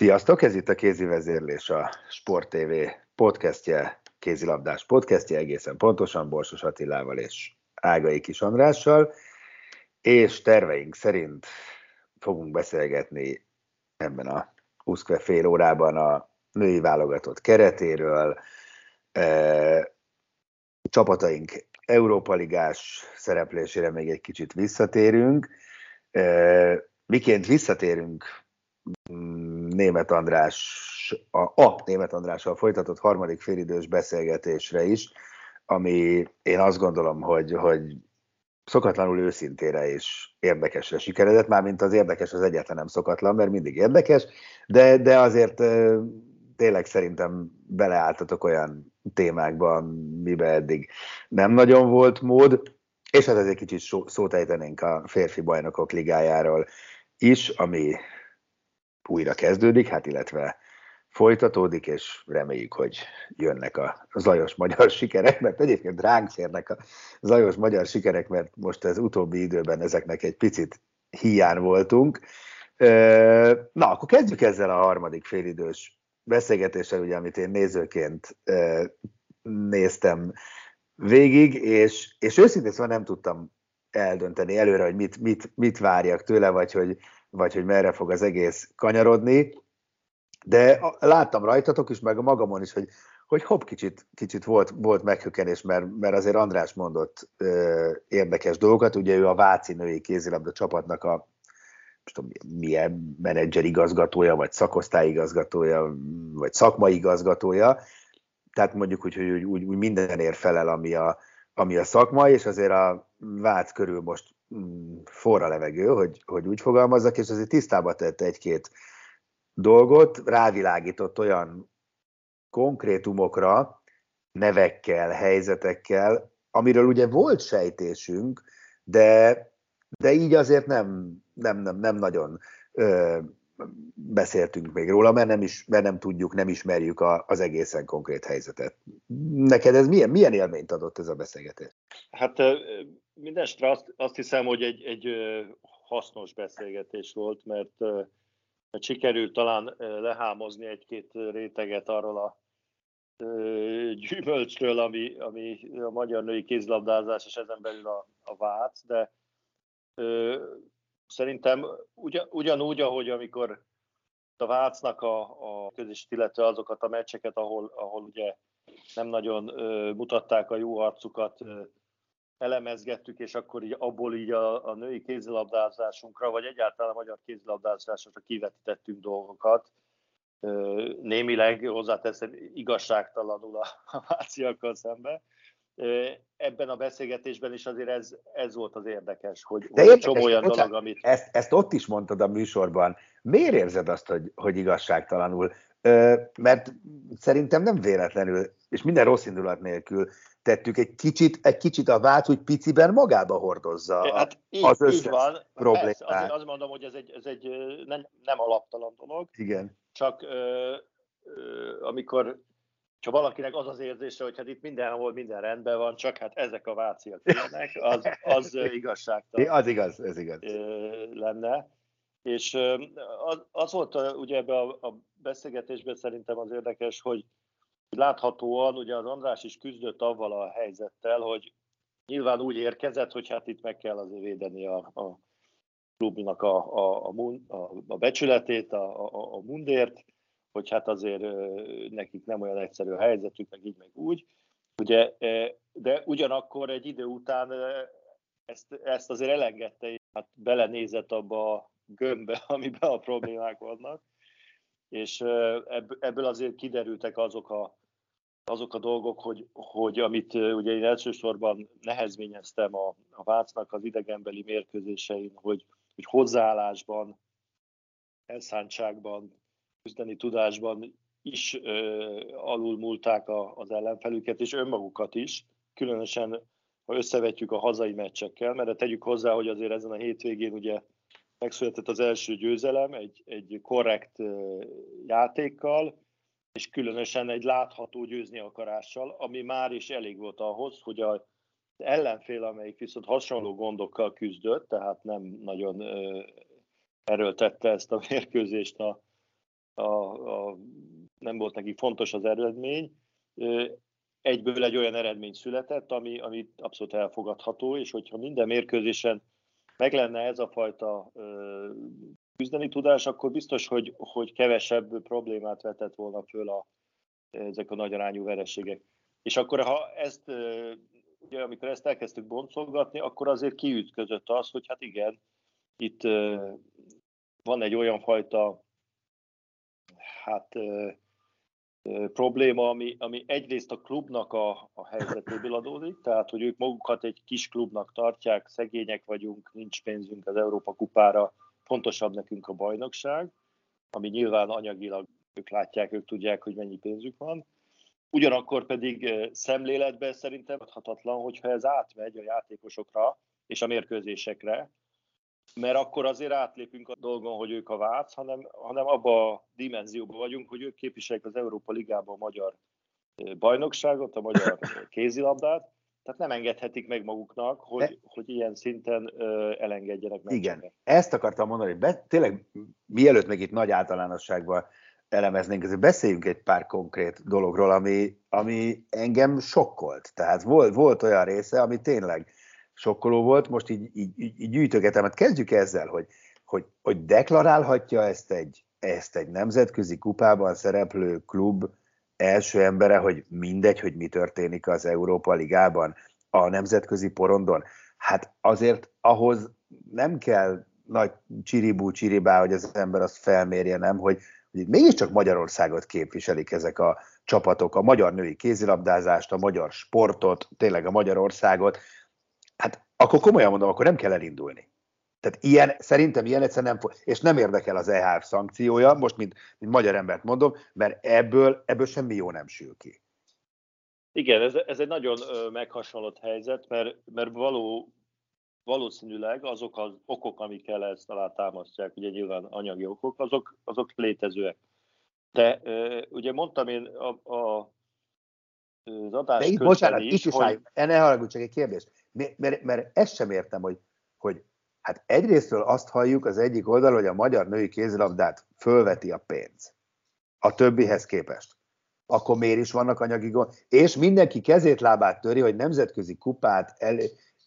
Sziasztok, ez itt a kézi vezérlés, a Sport TV podcastje, kézilabdás podcastje, egészen pontosan Borsos Attilával és Ágai Kis Andrással és terveink szerint fogunk beszélgetni ebben a 20 fél órában a női válogatott keretéről, e, csapataink Európa Ligás szereplésére még egy kicsit visszatérünk. E, miként visszatérünk Német András, a, a Német Andrással folytatott harmadik félidős beszélgetésre is, ami én azt gondolom, hogy, hogy szokatlanul őszintére és érdekesre sikeredett, már mint az érdekes az egyetlen nem szokatlan, mert mindig érdekes, de, de azért tényleg szerintem beleálltatok olyan témákban, mibe eddig nem nagyon volt mód, és hát egy kicsit szót ejtenénk a férfi bajnokok ligájáról is, ami újra kezdődik, hát illetve folytatódik, és reméljük, hogy jönnek a zajos magyar sikerek, mert egyébként ránk férnek a zajos magyar sikerek, mert most az utóbbi időben ezeknek egy picit hiány voltunk. Na, akkor kezdjük ezzel a harmadik félidős beszélgetéssel, ugye, amit én nézőként néztem végig, és, és őszintén szóval nem tudtam eldönteni előre, hogy mit, mit, mit várjak tőle, vagy hogy, vagy hogy merre fog az egész kanyarodni de láttam rajtatok is, meg a magamon is, hogy, hogy hopp, kicsit, kicsit volt, volt meghökkenés, mert, mert azért András mondott ö, érdekes dolgokat, ugye ő a Váci női kézilabda csapatnak a tudom, milyen menedzser igazgatója, vagy szakosztály igazgatója, vagy szakmai igazgatója, tehát mondjuk úgy, hogy úgy, úgy, mindenért felel, ami a, ami a szakma, és azért a Vác körül most forra levegő, hogy, hogy úgy fogalmazzak, és azért tisztába tett egy-két dolgot, rávilágított olyan konkrétumokra, nevekkel, helyzetekkel, amiről ugye volt sejtésünk, de, de így azért nem, nem, nem, nem nagyon ö, beszéltünk még róla, mert nem, is, mert nem tudjuk, nem ismerjük a, az egészen konkrét helyzetet. Neked ez milyen, milyen élményt adott ez a beszélgetés? Hát mindestre azt, azt hiszem, hogy egy, egy hasznos beszélgetés volt, mert mert sikerült talán lehámozni egy-két réteget arról a gyümölcsről, ami, ami a magyar női kézlabdázás, és ezen belül a, a vác, de szerintem ugyan, ugyanúgy, ahogy amikor a Vácnak a, a közös, illetve azokat a meccseket, ahol, ahol ugye nem nagyon ö, mutatták a jó arcukat, ö, elemezgettük, és akkor így abból így a, a női kézilabdázásunkra, vagy egyáltalán a magyar kézilabdázásra kivetítettünk dolgokat. Némileg hozzáteszem igazságtalanul a, a váciakkal szembe. Ebben a beszélgetésben is azért ez, ez volt az érdekes, hogy, De hogy csomó olyan bocsánat, dolog, amit... Ezt, ezt ott is mondtad a műsorban. Miért érzed azt, hogy, hogy igazságtalanul? mert szerintem nem véletlenül, és minden rossz indulat nélkül tettük egy kicsit, egy kicsit a vált, hogy piciben magába hordozza hát így, az összes így van. problémát. Persze, azért azt mondom, hogy ez egy, ez egy nem, nem alaptalan dolog. Igen. Csak ö, ö, amikor ha valakinek az az érzése, hogy hát itt mindenhol minden rendben van, csak hát ezek a váciak ilyenek, az, az igazságtalan. Az igaz, ez igaz. Lenne. És az, az volt ugye ebbe a, a beszélgetésben szerintem az érdekes, hogy láthatóan ugye az András is küzdött avval a helyzettel, hogy nyilván úgy érkezett, hogy hát itt meg kell azért védeni a, a klubnak a, a, a, a, a becsületét, a, a, a mundért, hogy hát azért nekik nem olyan egyszerű a helyzetük, meg így, meg úgy. Ugye, de ugyanakkor egy idő után ezt, ezt azért elengedte, hát belenézett abba a gömbbe, amiben a problémák vannak, és ebből azért kiderültek azok a, azok a dolgok, hogy, hogy amit ugye én elsősorban nehezményeztem a, a Vácnak az idegenbeli mérkőzésein, hogy, hogy hozzáállásban, elszántságban, küzdeni tudásban is ö, alulmúlták a, az ellenfelüket, és önmagukat is, különösen ha összevetjük a hazai meccsekkel, mert tegyük hozzá, hogy azért ezen a hétvégén ugye megszületett az első győzelem egy, egy korrekt játékkal, és különösen egy látható győzni akarással, ami már is elég volt ahhoz, hogy az ellenfél, amelyik viszont hasonló gondokkal küzdött, tehát nem nagyon erőltette ezt a mérkőzést, a, a, a, nem volt neki fontos az eredmény, egyből egy olyan eredmény született, ami, ami abszolút elfogadható, és hogyha minden mérkőzésen meg lenne ez a fajta küzdeni tudás, akkor biztos, hogy, hogy kevesebb problémát vetett volna föl a, ezek a nagy arányú vereségek. És akkor, ha ezt, ugye, amikor ezt elkezdtük boncolgatni, akkor azért kiütközött az, hogy hát igen, itt van egy olyan fajta hát probléma, ami, ami egyrészt a klubnak a, a helyzetéből adódik, tehát hogy ők magukat egy kis klubnak tartják, szegények vagyunk, nincs pénzünk az Európa kupára, fontosabb nekünk a bajnokság, ami nyilván anyagilag ők látják, ők tudják, hogy mennyi pénzük van. Ugyanakkor pedig szemléletben szerintem adhatatlan, hogyha ez átmegy a játékosokra és a mérkőzésekre, mert akkor azért átlépünk a dolgon, hogy ők a Vác, hanem, hanem abba a dimenzióban vagyunk, hogy ők képviselik az Európa Ligában a magyar bajnokságot, a magyar kézilabdát, tehát nem engedhetik meg maguknak, hogy, De... hogy ilyen szinten ö, elengedjenek meg. Igen, ezt akartam mondani, hogy be, tényleg mielőtt még itt nagy általánosságban elemeznénk, azért beszéljünk egy pár konkrét dologról, ami, ami engem sokkolt. Tehát volt, volt olyan része, ami tényleg sokkoló volt, most így, így, így gyűjtögetem. Hát kezdjük ezzel, hogy, hogy, hogy deklarálhatja ezt egy, ezt egy nemzetközi kupában szereplő klub első embere, hogy mindegy, hogy mi történik az Európa Ligában, a nemzetközi porondon. Hát azért ahhoz nem kell nagy csiribú csiribá, hogy az ember azt felmérje, nem, hogy, hogy mégiscsak Magyarországot képviselik ezek a csapatok, a magyar női kézilabdázást, a magyar sportot, tényleg a Magyarországot, hát akkor komolyan mondom, akkor nem kell elindulni. Tehát ilyen, szerintem ilyen egyszer nem fog, és nem érdekel az EHF szankciója, most mint, mint magyar embert mondom, mert ebből, ebből semmi jó nem sül ki. Igen, ez, ez egy nagyon meghasonlott helyzet, mert, mert való, valószínűleg azok az okok, amikkel ezt alá támasztják, ugye nyilván anyagi okok, azok, azok létezőek. De ugye mondtam én a, a az adás De itt, bocsánat, is, is hogy... ne haragudj, csak egy kérdés. Mert, mert, mert ezt sem értem, hogy, hogy hát egyrésztről azt halljuk az egyik oldal, hogy a magyar női kézilabdát fölveti a pénz. A többihez képest. Akkor miért is vannak anyagi gond? És mindenki kezét, lábát töri, hogy nemzetközi kupát el,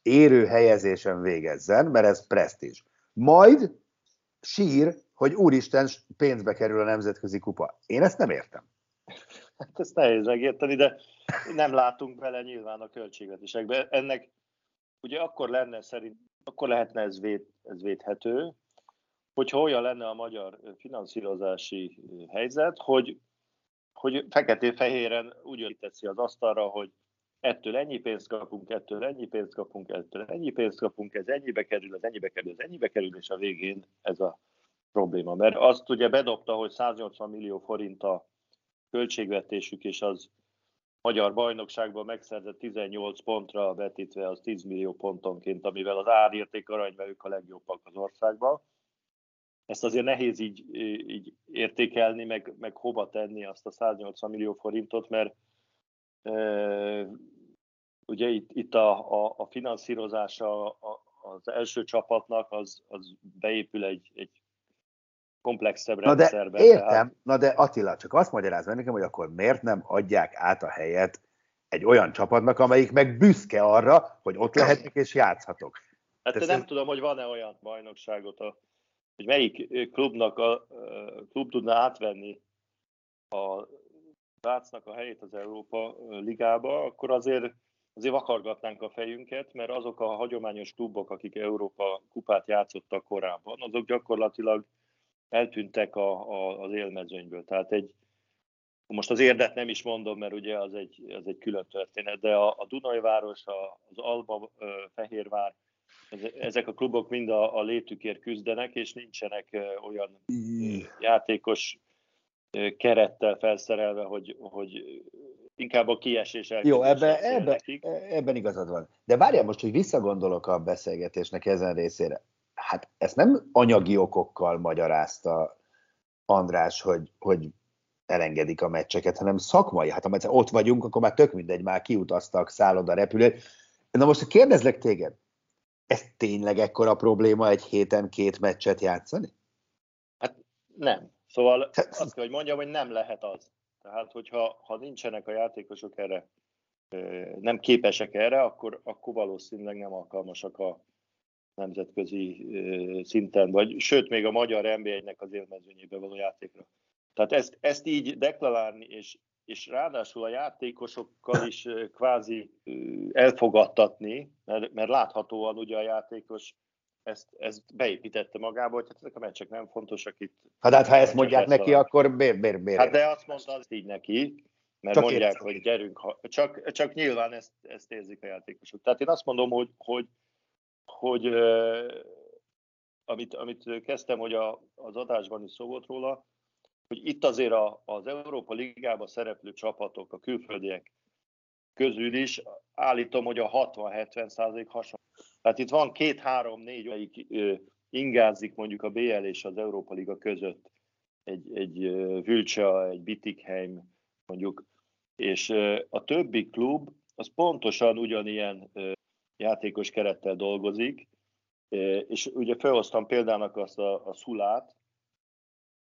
érő helyezésen végezzen, mert ez presztízs. Majd sír, hogy úristen, pénzbe kerül a nemzetközi kupa. Én ezt nem értem. Hát ezt nehéz megérteni, de nem látunk bele nyilván a költségvetésekbe. Ennek ugye akkor lenne szerint, akkor lehetne ez, véd, ez védhető, hogyha olyan lenne a magyar finanszírozási helyzet, hogy, hogy feketén-fehéren úgy teszi az asztalra, hogy ettől ennyi pénzt kapunk, ettől ennyi pénzt kapunk, ettől ennyi pénzt kapunk, ez ennyibe kerül, ez ennyibe kerül, ez ennyibe kerül, és a végén ez a probléma. Mert azt ugye bedobta, hogy 180 millió forint a költségvetésük, és az magyar bajnokságban megszerzett 18 pontra vetítve az 10 millió pontonként, amivel az árérték aranyban ők a legjobbak az országban. Ezt azért nehéz így, így értékelni, meg, meg hova tenni azt a 180 millió forintot, mert e, ugye itt, itt a, a, a finanszírozása az első csapatnak az, az beépül egy, egy komplexebb na rendszerbe. De értem, tehát... na de Attila, csak azt magyaráz meg nekem, hogy akkor miért nem adják át a helyet egy olyan csapatnak, amelyik meg büszke arra, hogy ott lehetek és játszhatok. Hát de nem ez... tudom, hogy van-e olyan bajnokságot, a, hogy melyik klubnak a, a klub tudna átvenni a Vácnak a helyét az Európa Ligába, akkor azért azért vakargatnánk a fejünket, mert azok a hagyományos klubok, akik Európa kupát játszottak korábban, azok gyakorlatilag eltűntek a, a, az élmezőnyből. Tehát egy, most az érdet nem is mondom, mert ugye az egy, az egy külön történet, de a, a Dunajváros, a, az Alba, Fehérvár, ezek a klubok mind a, a létükért küzdenek, és nincsenek olyan játékos kerettel felszerelve, hogy, hogy inkább a kiesés Jó, ebbe, ebbe, ebben igazad van. De várjál most, hogy visszagondolok a beszélgetésnek ezen részére. Hát ezt nem anyagi okokkal magyarázta András, hogy, hogy elengedik a meccseket, hanem szakmai. Hát ha ott vagyunk, akkor már tök mindegy, már kiutaztak, szállod a repülőt. Na most kérdezlek téged, ez tényleg ekkora probléma egy héten két meccset játszani? Hát nem. Szóval azt kell, hogy mondjam, hogy nem lehet az. Tehát, hogyha ha nincsenek a játékosok erre, nem képesek erre, akkor, akkor valószínűleg nem alkalmasak a nemzetközi szinten, vagy sőt, még a magyar NB1-nek az élmezőnyébe való játékra. Tehát ezt, ezt így deklarálni, és, és ráadásul a játékosokkal is kvázi elfogadtatni, mert, mert láthatóan ugye a játékos ezt, ezt beépítette magába, hogy hát ezek a meccsek nem fontosak itt. Hát, hát ha ezt mondják neki, a... akkor miért, miért, miért? Hát de azt mondta az így neki, mert csak mondják, hogy gyerünk, ha, csak, csak nyilván ezt, ezt érzik a játékosok. Tehát én azt mondom, hogy, hogy, hogy amit, amit kezdtem, hogy a, az adásban is szó volt róla, hogy itt azért a, az Európa Ligában szereplő csapatok, a külföldiek közül is állítom, hogy a 60-70 százalék hasonló tehát itt van két-három-négy, amelyik ingázik mondjuk a BL és az Európa Liga között. Egy, egy Vülcsa, egy Bittigheim mondjuk, és a többi klub az pontosan ugyanilyen játékos kerettel dolgozik, és ugye felhoztam példának azt a, a Szulát,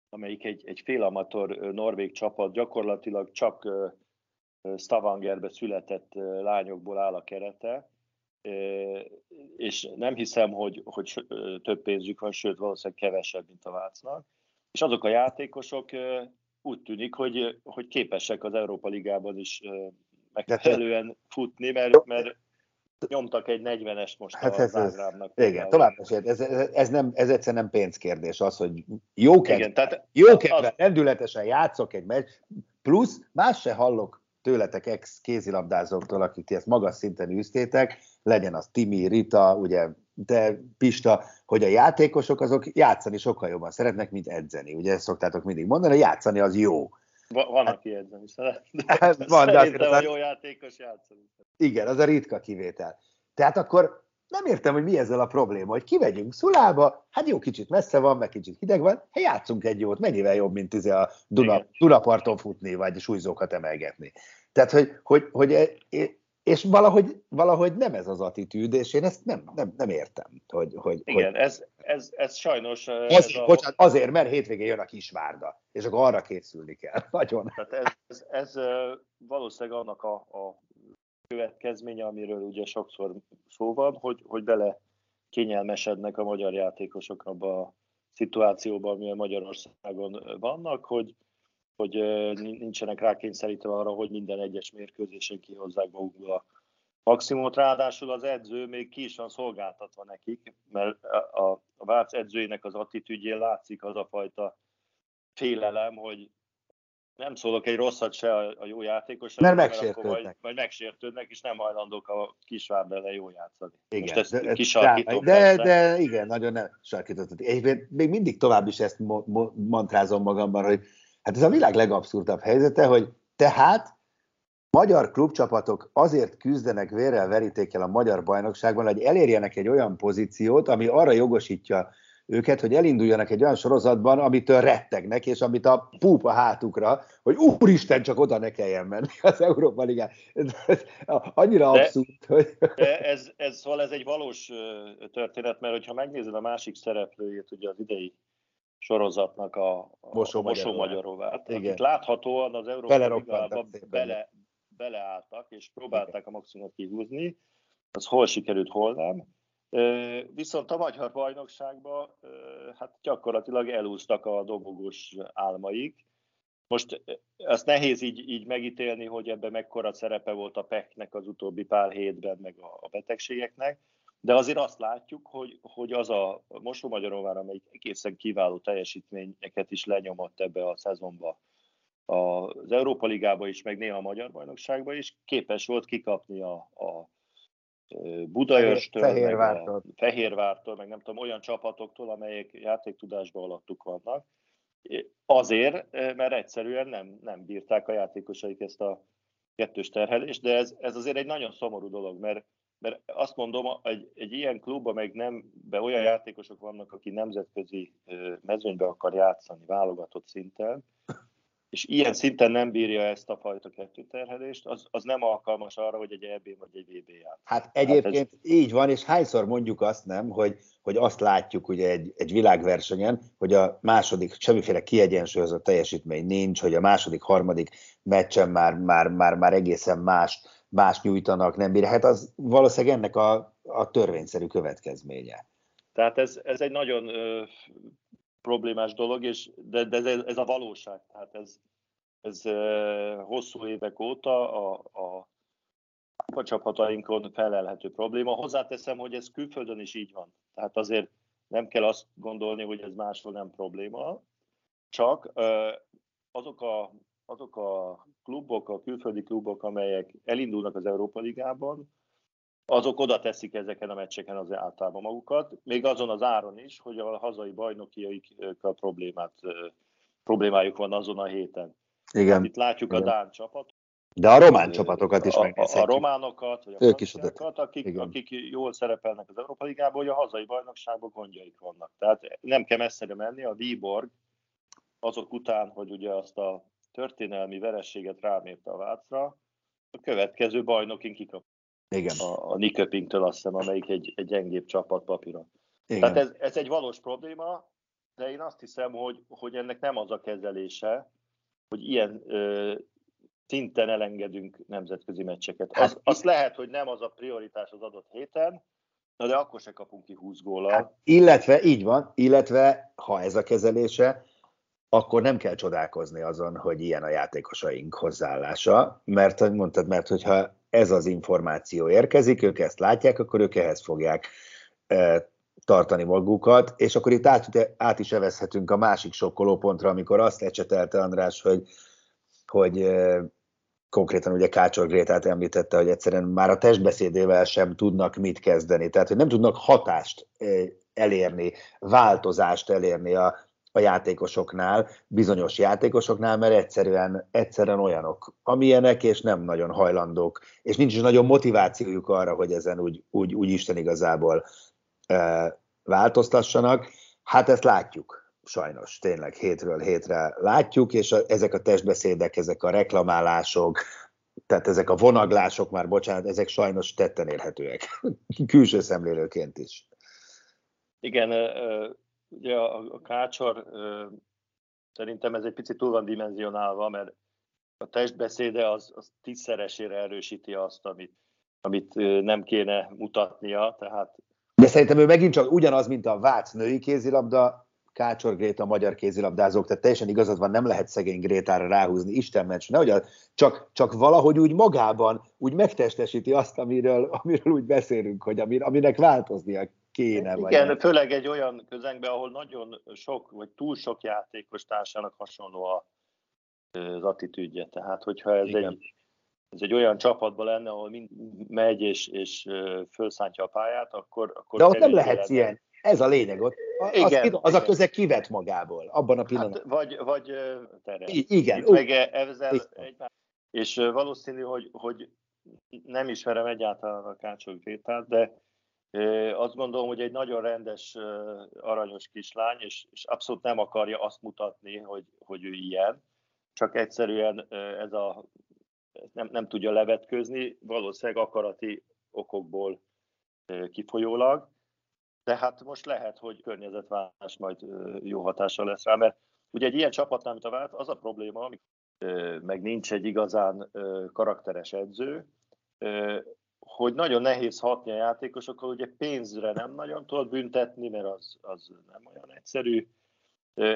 amelyik egy, egy félamator norvég csapat, gyakorlatilag csak Stavangerbe született lányokból áll a kerete, és nem hiszem, hogy, hogy több pénzük van, sőt valószínűleg kevesebb, mint a Vácnak. És azok a játékosok úgy tűnik, hogy, hogy képesek az Európa Ligában is megfelelően futni, mert, mert nyomtak egy 40-est most hát a ez, Zágrábnak. Igen, tovább ez, ez, ez, nem, ez egyszerűen nem pénzkérdés, az, hogy jó kedve, jó kedve, rendületesen játszok egy meccs, plusz más se hallok tőletek ex kézilabdázóktól, akik ezt magas szinten üztétek, legyen az Timi, Rita, ugye de Pista, hogy a játékosok azok játszani sokkal jobban szeretnek, mint edzeni. Ugye ezt szoktátok mindig mondani, hogy játszani az jó. Van, aki edzeni szeret. Hát, van, de Szerintem a jó játékos játszani. Igen, az a ritka kivétel. Tehát akkor nem értem, hogy mi ezzel a probléma, hogy kivegyünk Szulába, hát jó, kicsit messze van, meg kicsit hideg van, hát játszunk egy jót, mennyivel jobb, mint izé a Duna, Dunaparton futni, vagy súlyzókat emelgetni. Tehát, hogy, hogy, hogy e, és valahogy, valahogy nem ez az attitűd, és én ezt nem, nem, nem értem. Hogy, hogy, Igen, hogy... Ez, ez, ez sajnos... Az, ez a... bocsánat, azért, mert hétvégén jön a kisvárda, és akkor arra készülni kell. Nagyon. Tehát ez, ez, ez valószínűleg annak a, a következménye, amiről ugye sokszor szó van, hogy, hogy bele kényelmesednek a magyar játékosok abba a szituációban, amilyen Magyarországon vannak, hogy, hogy nincsenek rákényszerítve arra, hogy minden egyes mérkőzésen kihozzák magukból a maximumot. Ráadásul az edző még ki is van szolgáltatva nekik, mert a, a Vác edzőjének az attitűdjén látszik az a fajta félelem, hogy nem szólok egy rosszat se a, jó játékos, mert megsértődnek. Vagy, vagy megsértődnek, és nem hajlandók a kisvárd ellen jól játszani. Igen, Most ezt de, kisarkítom. De, de, igen, nagyon nem sarkított. Egyébként még mindig tovább is ezt mo- mo- mantrázom magamban, hogy hát ez a világ legabszurdabb helyzete, hogy tehát magyar klubcsapatok azért küzdenek vérrel, verítékkel a magyar bajnokságban, hogy elérjenek egy olyan pozíciót, ami arra jogosítja őket, hogy elinduljanak egy olyan sorozatban, amitől rettegnek, és amit a púpa hátukra, hogy úristen, csak oda ne kelljen menni az Európa Ligán. Annyira de, abszurd, hogy... De ez, ez, szóval ez egy valós történet, mert hogyha megnézed a másik szereplőjét, ugye az idei sorozatnak a, a Mosó, Mosó Magyaróvát, akik láthatóan az Európa Ligában bele, beleálltak, és próbálták a maximumot kihúzni, az hol sikerült, hol nem. Viszont a magyar bajnokságban hát gyakorlatilag elúztak a dobogós álmaik, Most ezt nehéz így, így megítélni, hogy ebben mekkora szerepe volt a PEC-nek az utóbbi pár hétben, meg a betegségeknek, de azért azt látjuk, hogy, hogy az a Mosó-Magyaróvár, amelyik egészen kiváló teljesítményeket is lenyomott ebbe a szezonba, az Európa Ligába is, meg néha a Magyar Bajnokságba is, képes volt kikapni a, a Budaörstől, Fehérvártól. Meg a Fehérvártól, meg nem tudom, olyan csapatoktól, amelyek játéktudásban alattuk vannak. Azért, mert egyszerűen nem, nem bírták a játékosaik ezt a kettős terhelést, de ez, ez azért egy nagyon szomorú dolog, mert, mert azt mondom, egy, egy ilyen klubban meg nem, be olyan játékosok vannak, aki nemzetközi mezőnybe akar játszani, válogatott szinten, és ilyen szinten nem bírja ezt a fajta kettőterhelést, az, az nem alkalmas arra, hogy egy EB vagy egy VB ját. Hát egyébként hát ez... így van, és hányszor mondjuk azt nem, hogy, hogy azt látjuk ugye egy, egy világversenyen, hogy a második, semmiféle kiegyensúlyozott teljesítmény nincs, hogy a második, harmadik meccsen már, már, már, már egészen más, más nyújtanak, nem bírja. Hát az valószínűleg ennek a, a törvényszerű következménye. Tehát ez, ez egy nagyon ö, problémás dolog, és, de, de ez, ez a valóság. Tehát ez, ez hosszú évek óta a, a, a csapatainkon felelhető probléma. Hozzáteszem, hogy ez külföldön is így van. Tehát azért nem kell azt gondolni, hogy ez máshol nem probléma, csak azok a, azok a klubok, a külföldi klubok, amelyek elindulnak az Európa Ligában, azok oda teszik ezeken a meccseken az általában magukat, még azon az áron is, hogy a hazai bajnokiaikkal problémát, problémájuk van azon a héten. Igen. Hát itt látjuk Igen. a Dán csapat. De a román csapatokat is a, a, a románokat, vagy a ők is akik, akik jól szerepelnek az Európa Ligában, hogy a hazai bajnokságban gondjaik vannak. Tehát nem kell messzire menni, a Viborg azok után, hogy ugye azt a történelmi verességet rámérte a Vácra, a következő bajnokin kikap igen. A, a Niköpingtől azt hiszem, amelyik egy, egy gyengébb csapat papíron. Igen. Tehát ez, ez egy valós probléma, de én azt hiszem, hogy, hogy ennek nem az a kezelése, hogy ilyen ö, szinten elengedünk nemzetközi meccseket. Az, hát, az lehet, hogy nem az a prioritás az adott héten, de akkor se kapunk ki 20 góllal. Hát, illetve, így van, illetve ha ez a kezelése, akkor nem kell csodálkozni azon, hogy ilyen a játékosaink hozzáállása, mert mondtad, mert hogyha ez az információ érkezik, ők ezt látják, akkor ők ehhez fogják e, tartani magukat, és akkor itt át, át is evezhetünk a másik sokkolópontra, amikor azt lecsetelte András, hogy, hogy e, konkrétan ugye Kácsor Grétát említette, hogy egyszerűen már a testbeszédével sem tudnak mit kezdeni, tehát hogy nem tudnak hatást e, elérni, változást elérni a, a játékosoknál, bizonyos játékosoknál, mert egyszerűen, egyszerűen olyanok, amilyenek, és nem nagyon hajlandók, és nincs is nagyon motivációjuk arra, hogy ezen úgy, úgy, úgy Isten igazából e, változtassanak. Hát ezt látjuk, sajnos, tényleg hétről hétre látjuk, és a, ezek a testbeszédek, ezek a reklamálások, tehát ezek a vonaglások már, bocsánat, ezek sajnos tetten érhetőek, külső szemlélőként is. Igen, ugye a, a kácsor szerintem ez egy picit túl van dimenzionálva, mert a testbeszéde az, az tízszeresére erősíti azt, amit, amit nem kéne mutatnia, tehát de szerintem ő megint csak ugyanaz, mint a Vác női kézilabda, Kácsor Gréta a magyar kézilabdázók, tehát teljesen igazad van, nem lehet szegény Grétára ráhúzni, Isten ments, nehogy csak, csak valahogy úgy magában úgy megtestesíti azt, amiről, amiről úgy beszélünk, hogy amir, aminek változnia kéne. Igen, vagy főleg egy olyan közegben, ahol nagyon sok, vagy túl sok játékos társának hasonló a, az attitűdje. Tehát, hogyha ez egy, ez egy olyan csapatban lenne, ahol mind megy és, és fölszántja a pályát, akkor... akkor De ott nem lehetsz ilyen. Ez a lényeg ott. Az, igen, az igen. a közeg kivet magából, abban a hát, pillanatban. Hát, vagy, vagy tere. I- igen. Itt meg ezzel és valószínű, hogy, hogy nem ismerem egyáltalán a Kácsok Grétát, de azt gondolom, hogy egy nagyon rendes, aranyos kislány, és, és abszolút nem akarja azt mutatni, hogy, hogy ő ilyen, csak egyszerűen ez a, nem, nem tudja levetközni, valószínűleg akarati okokból kifolyólag, de hát most lehet, hogy környezetváltás majd jó hatása lesz rá, mert ugye egy ilyen csapatnál, mint a vált, az a probléma, amikor meg nincs egy igazán karakteres edző, hogy nagyon nehéz hatni a játékosokkal, ugye pénzre nem nagyon tudod büntetni, mert az, az nem olyan egyszerű,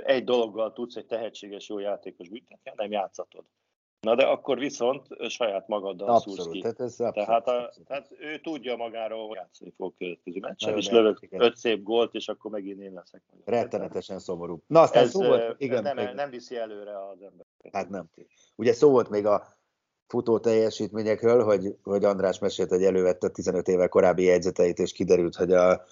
egy dologgal tudsz egy tehetséges jó játékos büntetni, nem játszatod. Na de akkor viszont saját magaddal abszolút, szúrsz ki. Tehát, ez abszolút, tehát, a, abszolút. tehát ő tudja magáról, hogy játszani fog következő meccsen, és lövök öt szép gólt, és akkor megint én leszek. Rettenetesen szomorú. Na, aztán Ez, szó volt, ez igen, nem, még- nem viszi előre az ember. Hát nem. Ugye szó volt még a futó teljesítményekről, hogy, hogy András mesélt, hogy elővette 15 éve korábbi jegyzeteit, és kiderült, hogy a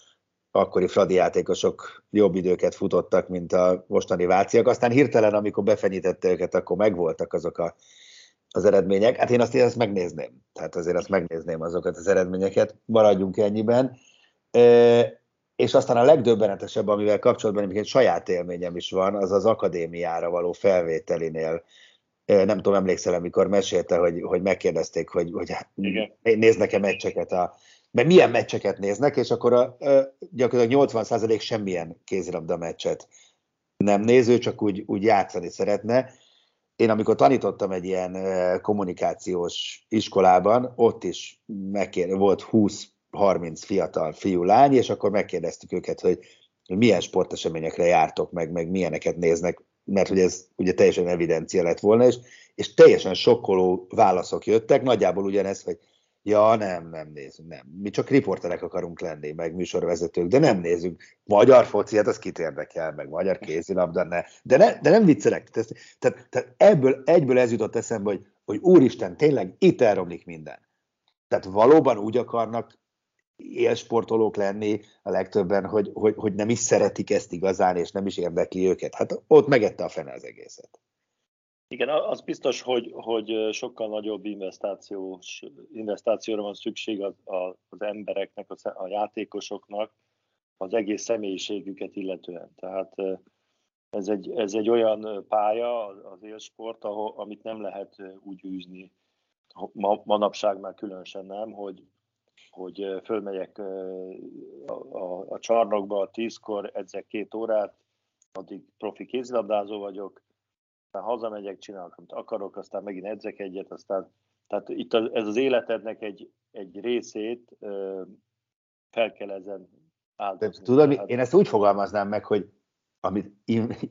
akkori Fradi játékosok jobb időket futottak, mint a mostani váciak. Aztán hirtelen, amikor befenyítette őket, akkor megvoltak azok a, az eredmények. Hát én azt, én azt megnézném. Tehát azért azt megnézném azokat az eredményeket. Maradjunk ennyiben. E, és aztán a legdöbbenetesebb, amivel kapcsolatban egyébként saját élményem is van, az az akadémiára való felvételinél. Nem tudom, emlékszel, amikor mesélte, hogy, hogy megkérdezték, hogy, hogy Igen. néznek-e meccseket a, mert milyen meccseket néznek, és akkor a, a, gyakorlatilag 80% semmilyen kézilabda meccset nem néző, csak úgy, úgy játszani szeretne. Én amikor tanítottam egy ilyen kommunikációs iskolában, ott is megkér, volt 20-30 fiatal fiú-lány, és akkor megkérdeztük őket, hogy milyen sporteseményekre jártok meg, meg milyeneket néznek, mert hogy ez ugye teljesen evidencia lett volna, és, és teljesen sokkoló válaszok jöttek, nagyjából ugyanez, hogy Ja, nem, nem nézünk, nem. Mi csak riporterek akarunk lenni, meg műsorvezetők, de nem nézünk. Magyar foci, hát az kit érdekel, meg magyar kézilabda, ne. De, ne, de nem viccelek. Tehát, tehát, tehát ebből, egyből ez jutott eszembe, hogy, hogy úristen, tényleg itt elromlik minden. Tehát valóban úgy akarnak élsportolók lenni a legtöbben, hogy, hogy, hogy nem is szeretik ezt igazán, és nem is érdekli őket. Hát ott megette a fene az egészet. Igen, az biztos, hogy, hogy sokkal nagyobb investációs, investációra van szükség az, az embereknek, a játékosoknak az egész személyiségüket illetően. Tehát ez egy, ez egy olyan pálya, az élsport, ahol, amit nem lehet úgy űzni, ma, manapság már különösen nem, hogy, hogy fölmegyek a, a, a csarnokba a tízkor, edzek két órát, addig profi kézilabdázó vagyok, aztán hazamegyek, csinálok, amit akarok, aztán megint edzek egyet, aztán, tehát itt az, ez az életednek egy, egy részét fel kell ezen áldozni. Tudod, tehát... én ezt úgy fogalmaznám meg, hogy amit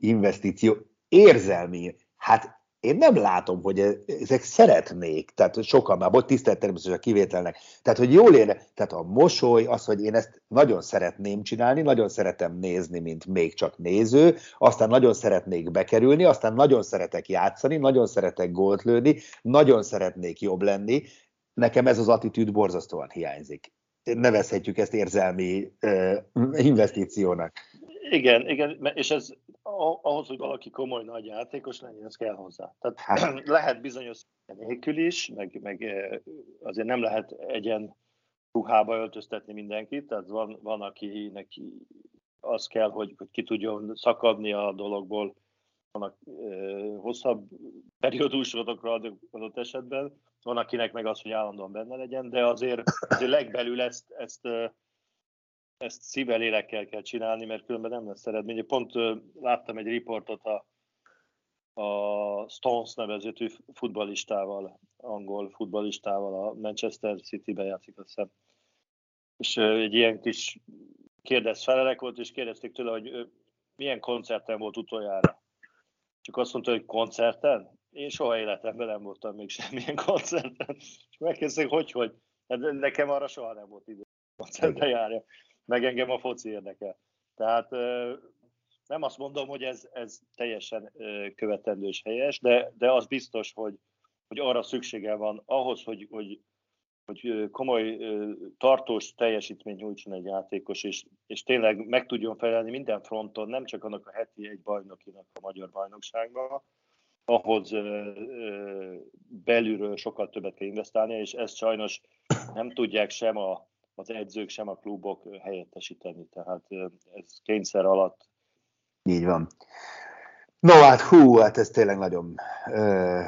investíció érzelmi, hát én nem látom, hogy ezek szeretnék, tehát sokan már, volt tisztelt természetesen a kivételnek, tehát hogy jól érne, tehát a mosoly, az, hogy én ezt nagyon szeretném csinálni, nagyon szeretem nézni, mint még csak néző, aztán nagyon szeretnék bekerülni, aztán nagyon szeretek játszani, nagyon szeretek gólt lőni, nagyon szeretnék jobb lenni, nekem ez az attitűd borzasztóan hiányzik. Nevezhetjük ezt érzelmi uh, investíciónak. Igen, igen, és ez ahhoz, hogy valaki komoly nagy játékos legyen, ez kell hozzá. Tehát hát. lehet bizonyos nélkül is, meg, meg azért nem lehet egyen ruhába öltöztetni mindenkit, tehát van, van aki neki az kell, hogy, hogy ki tudjon szakadni a dologból, vannak uh, hosszabb periódusokra adott esetben, van akinek meg az, hogy állandóan benne legyen, de azért, azért legbelül ezt, ezt ezt szívvel, lélekkel kell csinálni, mert különben nem lesz eredmény. Pont láttam egy riportot a, a Stones nevezetű futbalistával, angol futbalistával, a Manchester City-ben játszik, azt hiszem. És egy ilyen kis kérdez felelek volt, és kérdezték tőle, hogy milyen koncerten volt utoljára. Csak azt mondta, hogy koncerten? Én soha életemben nem voltam még semmilyen koncerten. És megkérdezték, hogy, hogy. Hát nekem arra soha nem volt idő koncerten járja meg engem a foci érdekel. Tehát nem azt mondom, hogy ez, ez teljesen követendős helyes, de, de az biztos, hogy, hogy arra szüksége van ahhoz, hogy, hogy, hogy komoly, tartós teljesítményt nyújtson egy játékos, és, és tényleg meg tudjon felelni minden fronton, nem csak annak a heti egy bajnokinak a magyar bajnokságban, ahhoz belülről sokkal többet kell investálni, és ezt sajnos nem tudják sem a az edzők, sem a klubok helyettesíteni. Tehát ez kényszer alatt. Így van. No hát hú, hát ez tényleg nagyon ö,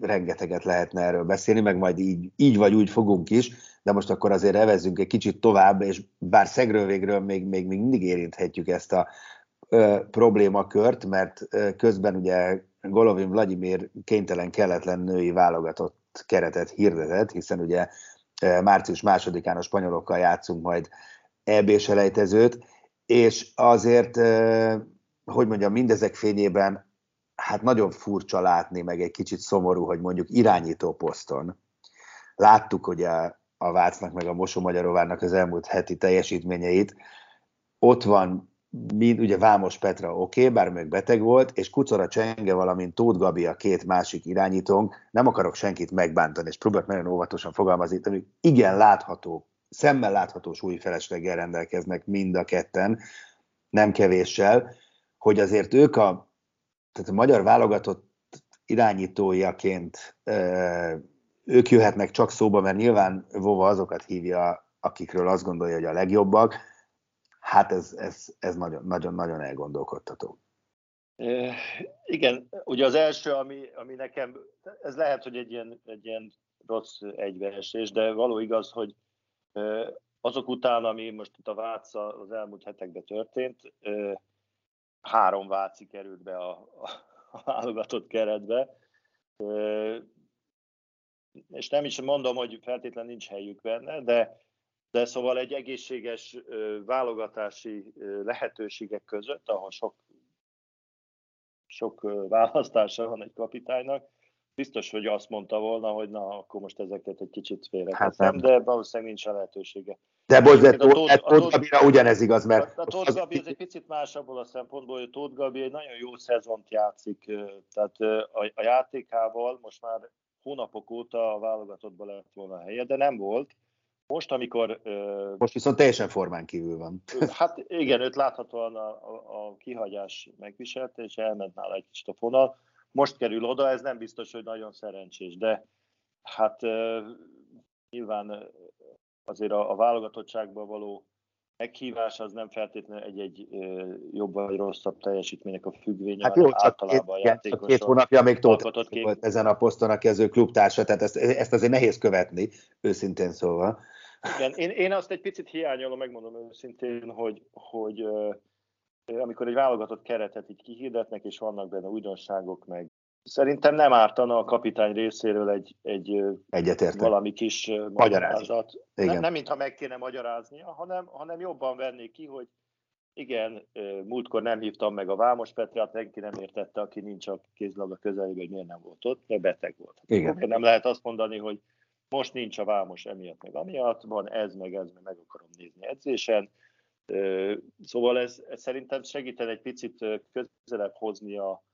rengeteget lehetne erről beszélni, meg majd így, így vagy úgy fogunk is, de most akkor azért evezzünk egy kicsit tovább, és bár szegről végről még, még mindig érinthetjük ezt a ö, problémakört, mert ö, közben ugye Golovin Vladimir kénytelen kelletlen női válogatott keretet hirdetett, hiszen ugye március másodikán a spanyolokkal játszunk majd EB selejtezőt, és azért hogy mondjam, mindezek fényében hát nagyon furcsa látni, meg egy kicsit szomorú, hogy mondjuk irányító poszton. Láttuk ugye a Vácnak meg a Mosomagyarovának az elmúlt heti teljesítményeit, ott van mind, ugye Vámos Petra oké, okay, bár még beteg volt, és Kucora Csenge, valamint Tóth Gabi a két másik irányítónk, nem akarok senkit megbántani, és próbálok nagyon óvatosan fogalmazni, hogy igen látható, szemmel látható súlyi felesleggel rendelkeznek mind a ketten, nem kevéssel, hogy azért ők a, tehát a magyar válogatott irányítójaként ők jöhetnek csak szóba, mert nyilván Vova azokat hívja, akikről azt gondolja, hogy a legjobbak, hát ez, ez, ez nagyon, nagyon, nagyon elgondolkodtató. E, igen, ugye az első, ami, ami nekem, ez lehet, hogy egy ilyen, egy ilyen rossz egybeesés, de való igaz, hogy azok után, ami most itt a Vác az elmúlt hetekben történt, három Váci került be a, a válogatott keretbe, és nem is mondom, hogy feltétlenül nincs helyük benne, de, de szóval egy egészséges válogatási lehetőségek között, ahol sok, sok választása van egy kapitánynak, biztos, hogy azt mondta volna, hogy na, akkor most ezeket egy kicsit félreteszem, hát de valószínűleg nincs a lehetősége. De bocs, de Tóth Tóth Gabira ugyanez igaz, mert... A Tóth Gabi az egy picit más abból a szempontból, hogy Tóth Gabi egy nagyon jó szezont játszik, tehát a, a játékával most már hónapok óta a válogatottban lett volna a helye, de nem volt. Most, amikor... Most viszont teljesen formán kívül van. Hát igen, őt láthatóan a, a, a kihagyás megviselte, és elment nála egy kicsit a fonal. Most kerül oda, ez nem biztos, hogy nagyon szerencsés, de hát nyilván azért a, a válogatottságban való meghívás az nem feltétlenül egy-egy jobb vagy rosszabb teljesítménynek a függvénye, hát jó, általában két, a. Két hónapja még Tóth volt ezen a poszton a kezdő klubtársa, tehát ezt, ezt azért nehéz követni, őszintén szóval. Igen, én, én azt egy picit hiányolom, megmondom őszintén, hogy, hogy amikor egy válogatott keretet így kihirdetnek, és vannak benne újdonságok, meg Szerintem nem ártana a kapitány részéről egy, egy valami kis magyarázat. Nem, nem mintha meg kéne magyaráznia, hanem, hanem jobban vennék ki, hogy igen, múltkor nem hívtam meg a Vámos Petrát, senki nem értette, aki nincs a kézlabda közelében, hogy miért nem volt ott, mert beteg volt. Igen. Nem lehet azt mondani, hogy most nincs a Vámos emiatt, meg amiatt, van ez, meg ez, meg meg akarom nézni edzésen. Szóval ez, ez szerintem segítene egy picit közelebb hozni a,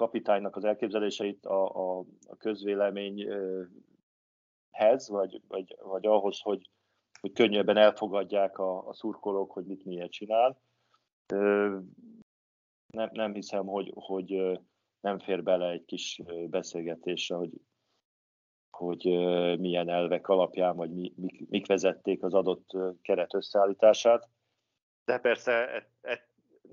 kapitánynak az elképzeléseit a, a, a közvéleményhez, vagy, vagy, vagy ahhoz, hogy, hogy könnyebben elfogadják a, a szurkolók, hogy mit miért csinál. Nem, nem hiszem, hogy, hogy nem fér bele egy kis beszélgetésre, hogy, hogy milyen elvek alapján, vagy mi, mik, mik vezették az adott keret összeállítását. De persze e, e,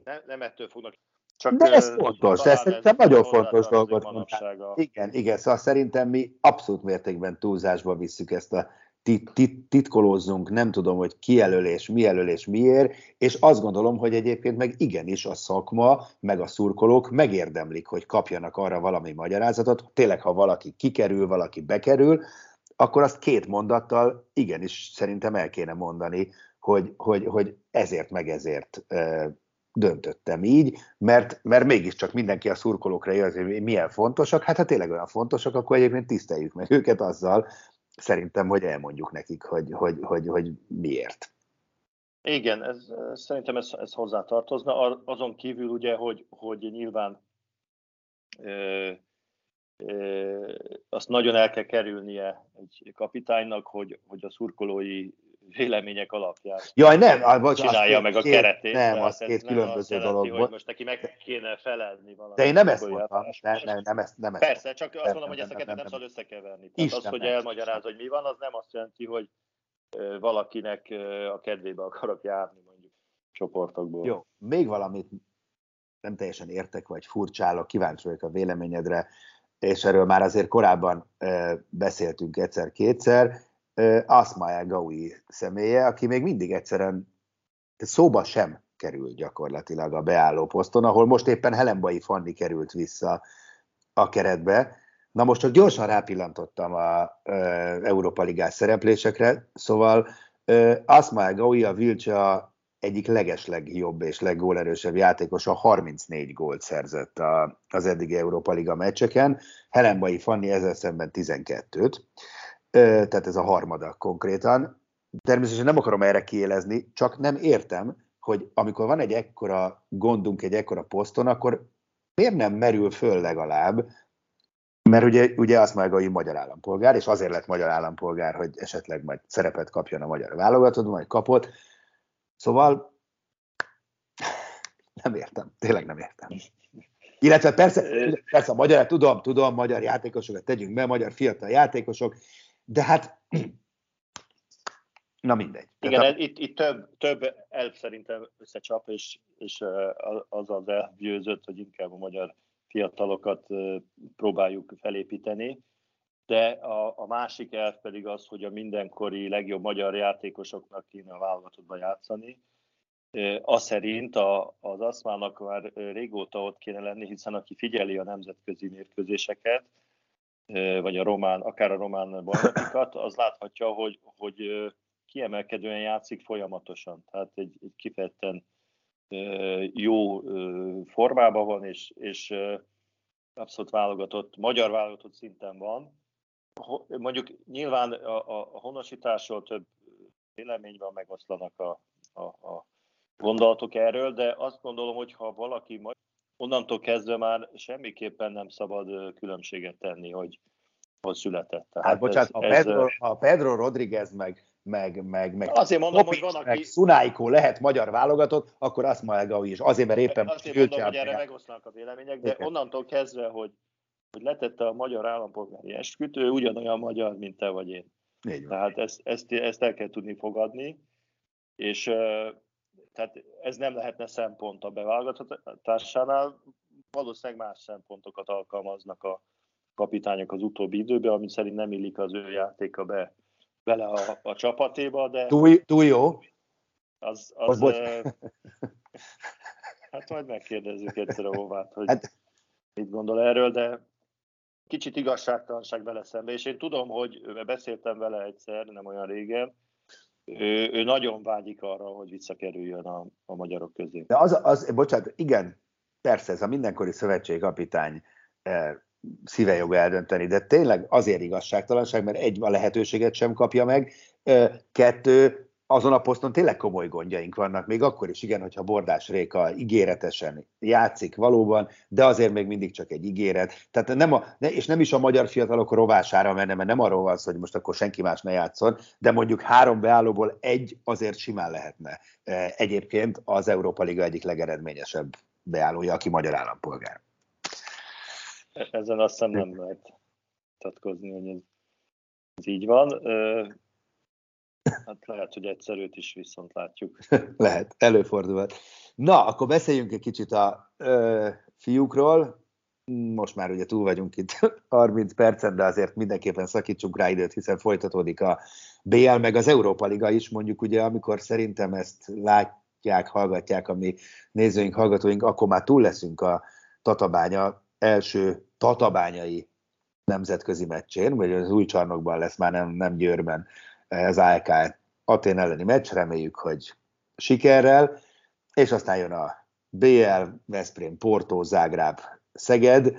ne, nem ettől fognak csak De ez fontos, ez szerintem nagyon fontos dolgot mondtál. Igen, igen, szóval szerintem mi abszolút mértékben túlzásba visszük ezt a tit, tit, titkolózzunk, nem tudom, hogy ki jelölés, mi jelölés, miért, és azt gondolom, hogy egyébként meg igenis a szakma, meg a szurkolók megérdemlik, hogy kapjanak arra valami magyarázatot, tényleg, ha valaki kikerül, valaki bekerül, akkor azt két mondattal igenis szerintem el kéne mondani, hogy, hogy, hogy ezért meg ezért döntöttem így, mert, mert mégiscsak mindenki a szurkolókra érzi, hogy milyen fontosak, hát ha tényleg olyan fontosak, akkor egyébként tiszteljük meg őket azzal, szerintem, hogy elmondjuk nekik, hogy, hogy, hogy, hogy miért. Igen, ez, szerintem ez, ez hozzá tartozna. Azon kívül ugye, hogy, hogy nyilván ö, ö, azt nagyon el kell kerülnie egy kapitánynak, hogy, hogy a szurkolói vélemények alapján Jaj, nem, bocs, csinálja meg a két, keretét. Nem, az két különböző dolog volt. most neki meg kéne felelni valami. De én nem ezt mondtam, nem, nem, nem, ezt, nem Persze, csak azt mondom, hogy ezt a kettőt nem szabad összekeverni. Tehát az, hogy elmagyaráz, hogy mi van, az nem azt jelenti, hogy valakinek a kedvébe akarok járni mondjuk csoportokból. Jó, még valamit nem teljesen értek, vagy furcsálok, kíváncsi vagyok a véleményedre, és erről már azért korábban beszéltünk egyszer-kétszer, Asmael Gaui személye, aki még mindig egyszerűen szóba sem került gyakorlatilag a beálló poszton, ahol most éppen Helenbai Fanni került vissza a keretbe. Na most csak gyorsan rápillantottam a e, Európa Ligás szereplésekre, szóval e, Asmael Gaui a Vilcsa egyik legeslegjobb és leggólerősebb játékosa 34 gólt szerzett a, az eddigi Európa Liga meccseken, Helenbai Fanni ezzel szemben 12-t, tehát ez a harmada konkrétan. Természetesen nem akarom erre kiélezni, csak nem értem, hogy amikor van egy ekkora gondunk egy ekkora poszton, akkor miért nem merül föl legalább, mert ugye, ugye azt mondja, hogy magyar állampolgár, és azért lett magyar állampolgár, hogy esetleg majd szerepet kapjon a magyar válogatott, majd kapott. Szóval nem értem, tényleg nem értem. Illetve persze, persze a magyar, tudom, tudom, magyar játékosokat tegyünk be, magyar fiatal játékosok, de hát na mindegy. Igen, a... itt, itt több, több elv szerintem összecsap, és, és az az elgyőzött, hogy inkább a magyar fiatalokat próbáljuk felépíteni. De a, a másik elv pedig az, hogy a mindenkori legjobb magyar játékosoknak kéne a válogatottba játszani. Az szerint a, az aszmának már régóta ott kéne lenni, hiszen aki figyeli a nemzetközi mérkőzéseket, vagy a román, akár a román bajnokikat, az láthatja, hogy, hogy kiemelkedően játszik folyamatosan. Tehát egy, egy kifejezetten jó formában van, és, és abszolút válogatott, magyar válogatott szinten van. Mondjuk nyilván a, a, honosításról több vélemény van, megoszlanak a, a, a gondolatok erről, de azt gondolom, hogy ha valaki onnantól kezdve már semmiképpen nem szabad különbséget tenni, hogy hogy született. Tehát hát bocsánat, ez, ha, Pedro, ez, ha Pedro Rodriguez meg meg, meg, meg azért mondom, Topics, hogy van, aki... meg Szunáikó lehet magyar válogatott, akkor azt mondja is. Azért, mert éppen... Azért mondom, hogy erre megoszlanak a vélemények, de Igen. onnantól kezdve, hogy, hogy letette a magyar állampolgári esküt, ő ugyanolyan magyar, mint te vagy én. Így Tehát ezt, ezt, ezt el kell tudni fogadni, és tehát ez nem lehetne szempont a beválogatásánál, valószínűleg más szempontokat alkalmaznak a kapitányok az utóbbi időben, ami szerint nem illik az ő játéka be bele a, a csapatéba, de... Túl, túl jó? Az, az, az uh, hát majd megkérdezzük egyszer a Hovát, hogy hát... mit gondol erről, de kicsit igazságtalanság vele szembe, és én tudom, hogy beszéltem vele egyszer, nem olyan régen, ő, ő nagyon vágyik arra, hogy visszakerüljön a, a magyarok közé. De az, az, bocsánat, igen, persze, ez a mindenkori szövetségkapitány szíve joga eldönteni, de tényleg azért igazságtalanság, mert egy, a lehetőséget sem kapja meg, kettő, azon a poszton tényleg komoly gondjaink vannak, még akkor is igen, hogyha Bordás Réka ígéretesen játszik valóban, de azért még mindig csak egy ígéret. Tehát nem a, és nem is a magyar fiatalok rovására menne, mert nem arról van szó, hogy most akkor senki más ne játszon, de mondjuk három beállóból egy azért simán lehetne. Egyébként az Európa Liga egyik legeredményesebb beállója, aki magyar állampolgár. Ezen azt hiszem nem lehet tatkozni, hogy ez így van. Hát lehet, hogy egyszerűt is viszont látjuk. lehet, előfordulhat. Na, akkor beszéljünk egy kicsit a ö, fiúkról. Most már ugye túl vagyunk itt 30 percen, de azért mindenképpen szakítsunk rá időt, hiszen folytatódik a BL, meg az Európa Liga is, mondjuk ugye, amikor szerintem ezt látják, hallgatják a mi nézőink, hallgatóink, akkor már túl leszünk a Tatabánya első tatabányai nemzetközi meccsén, vagy az új csarnokban lesz, már nem, nem Győrben az AEK Atén elleni meccs, reméljük, hogy sikerrel, és aztán jön a BL, Veszprém, Porto, Zágráb, Szeged.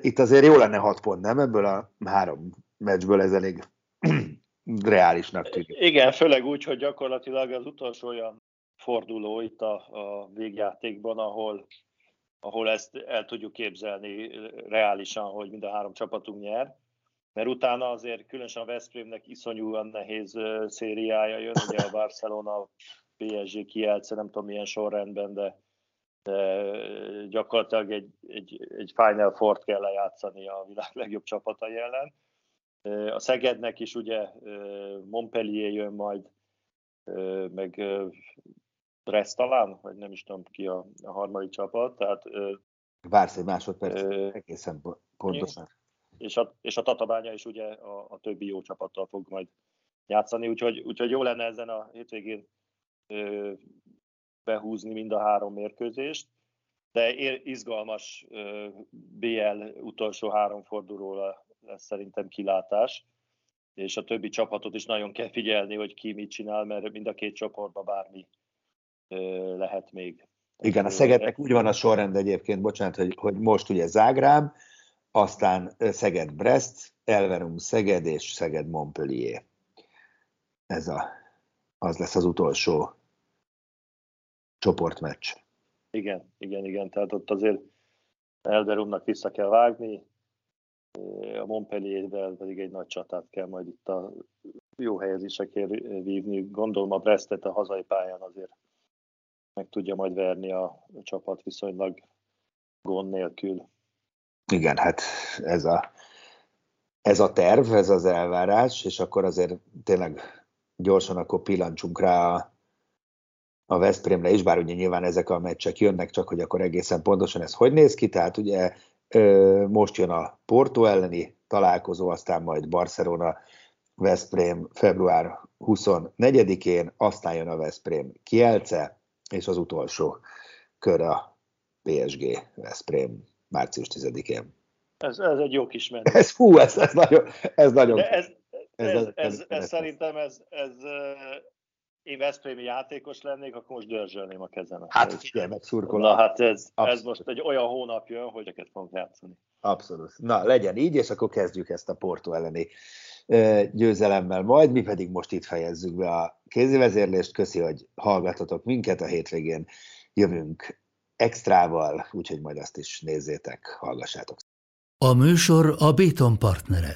Itt azért jó lenne hat pont, nem? Ebből a három meccsből ez elég reálisnak tűnik. Igen, főleg úgy, hogy gyakorlatilag az utolsó olyan forduló itt a, a végjátékban, ahol ahol ezt el tudjuk képzelni reálisan, hogy mind a három csapatunk nyer. Mert utána azért különösen a Veszprémnek iszonyúan nehéz szériája jön, ugye a Barcelona, PSG, Kielce, nem tudom milyen sorrendben, de, de gyakorlatilag egy, egy, egy Final Four kell lejátszani a világ legjobb csapatai ellen. A Szegednek is ugye Montpellier jön majd, meg Brest talán, vagy nem is tudom ki a, a harmadik csapat. Tehát, Vársz egy másodperc, egészen pontosan. És a, és a Tatabánya is ugye a, a többi jó csapattal fog majd játszani, úgyhogy, úgyhogy jó lenne ezen a hétvégén ö, behúzni mind a három mérkőzést, de izgalmas ö, BL utolsó három fordulóra lesz szerintem kilátás, és a többi csapatot is nagyon kell figyelni, hogy ki mit csinál, mert mind a két csoportban bármi lehet még. Igen, a Szegednek úgy van a sorrend egyébként, bocsánat, hogy, hogy most ugye Zágrám, aztán Szeged-Brest, Elverum Szeged és Szeged-Montpellier. Ez a, az lesz az utolsó csoportmeccs. Igen, igen, igen, tehát ott azért Elverumnak vissza kell vágni, a Montpelliervel pedig egy nagy csatát kell majd itt a jó helyezésekért vívni. Gondolom a Brestet a hazai pályán azért meg tudja majd verni a csapat viszonylag gond nélkül. Igen, hát ez a, ez a terv, ez az elvárás, és akkor azért tényleg gyorsan akkor pillancsunk rá a, a Veszprémre is, bár ugye nyilván ezek a meccsek jönnek, csak hogy akkor egészen pontosan ez hogy néz ki, tehát ugye most jön a Porto elleni találkozó, aztán majd Barcelona, Veszprém február 24-én, aztán jön a Veszprém Kielce, és az utolsó kör a PSG Veszprém március 10-én. Ez, ez egy jó kis menő. Ez hú, ez, ez nagyon, ez nagyon. De ez, ez, ez, ez, ez, ez szerintem ez, ez, én Veszprémi játékos lennék, akkor most dörzsölném a kezemet. Hát figyelj meg, szurkolom. Na hát ez, ez most egy olyan hónap jön, hogy ezeket fogunk játszani. Abszolút. Na, legyen így, és akkor kezdjük ezt a Porto elleni győzelemmel majd, mi pedig most itt fejezzük be a kézivezérlést. Köszi, hogy hallgatotok minket, a hétvégén jövünk extrával, úgyhogy majd azt is nézzétek, hallgassátok. A műsor a Béton partnere.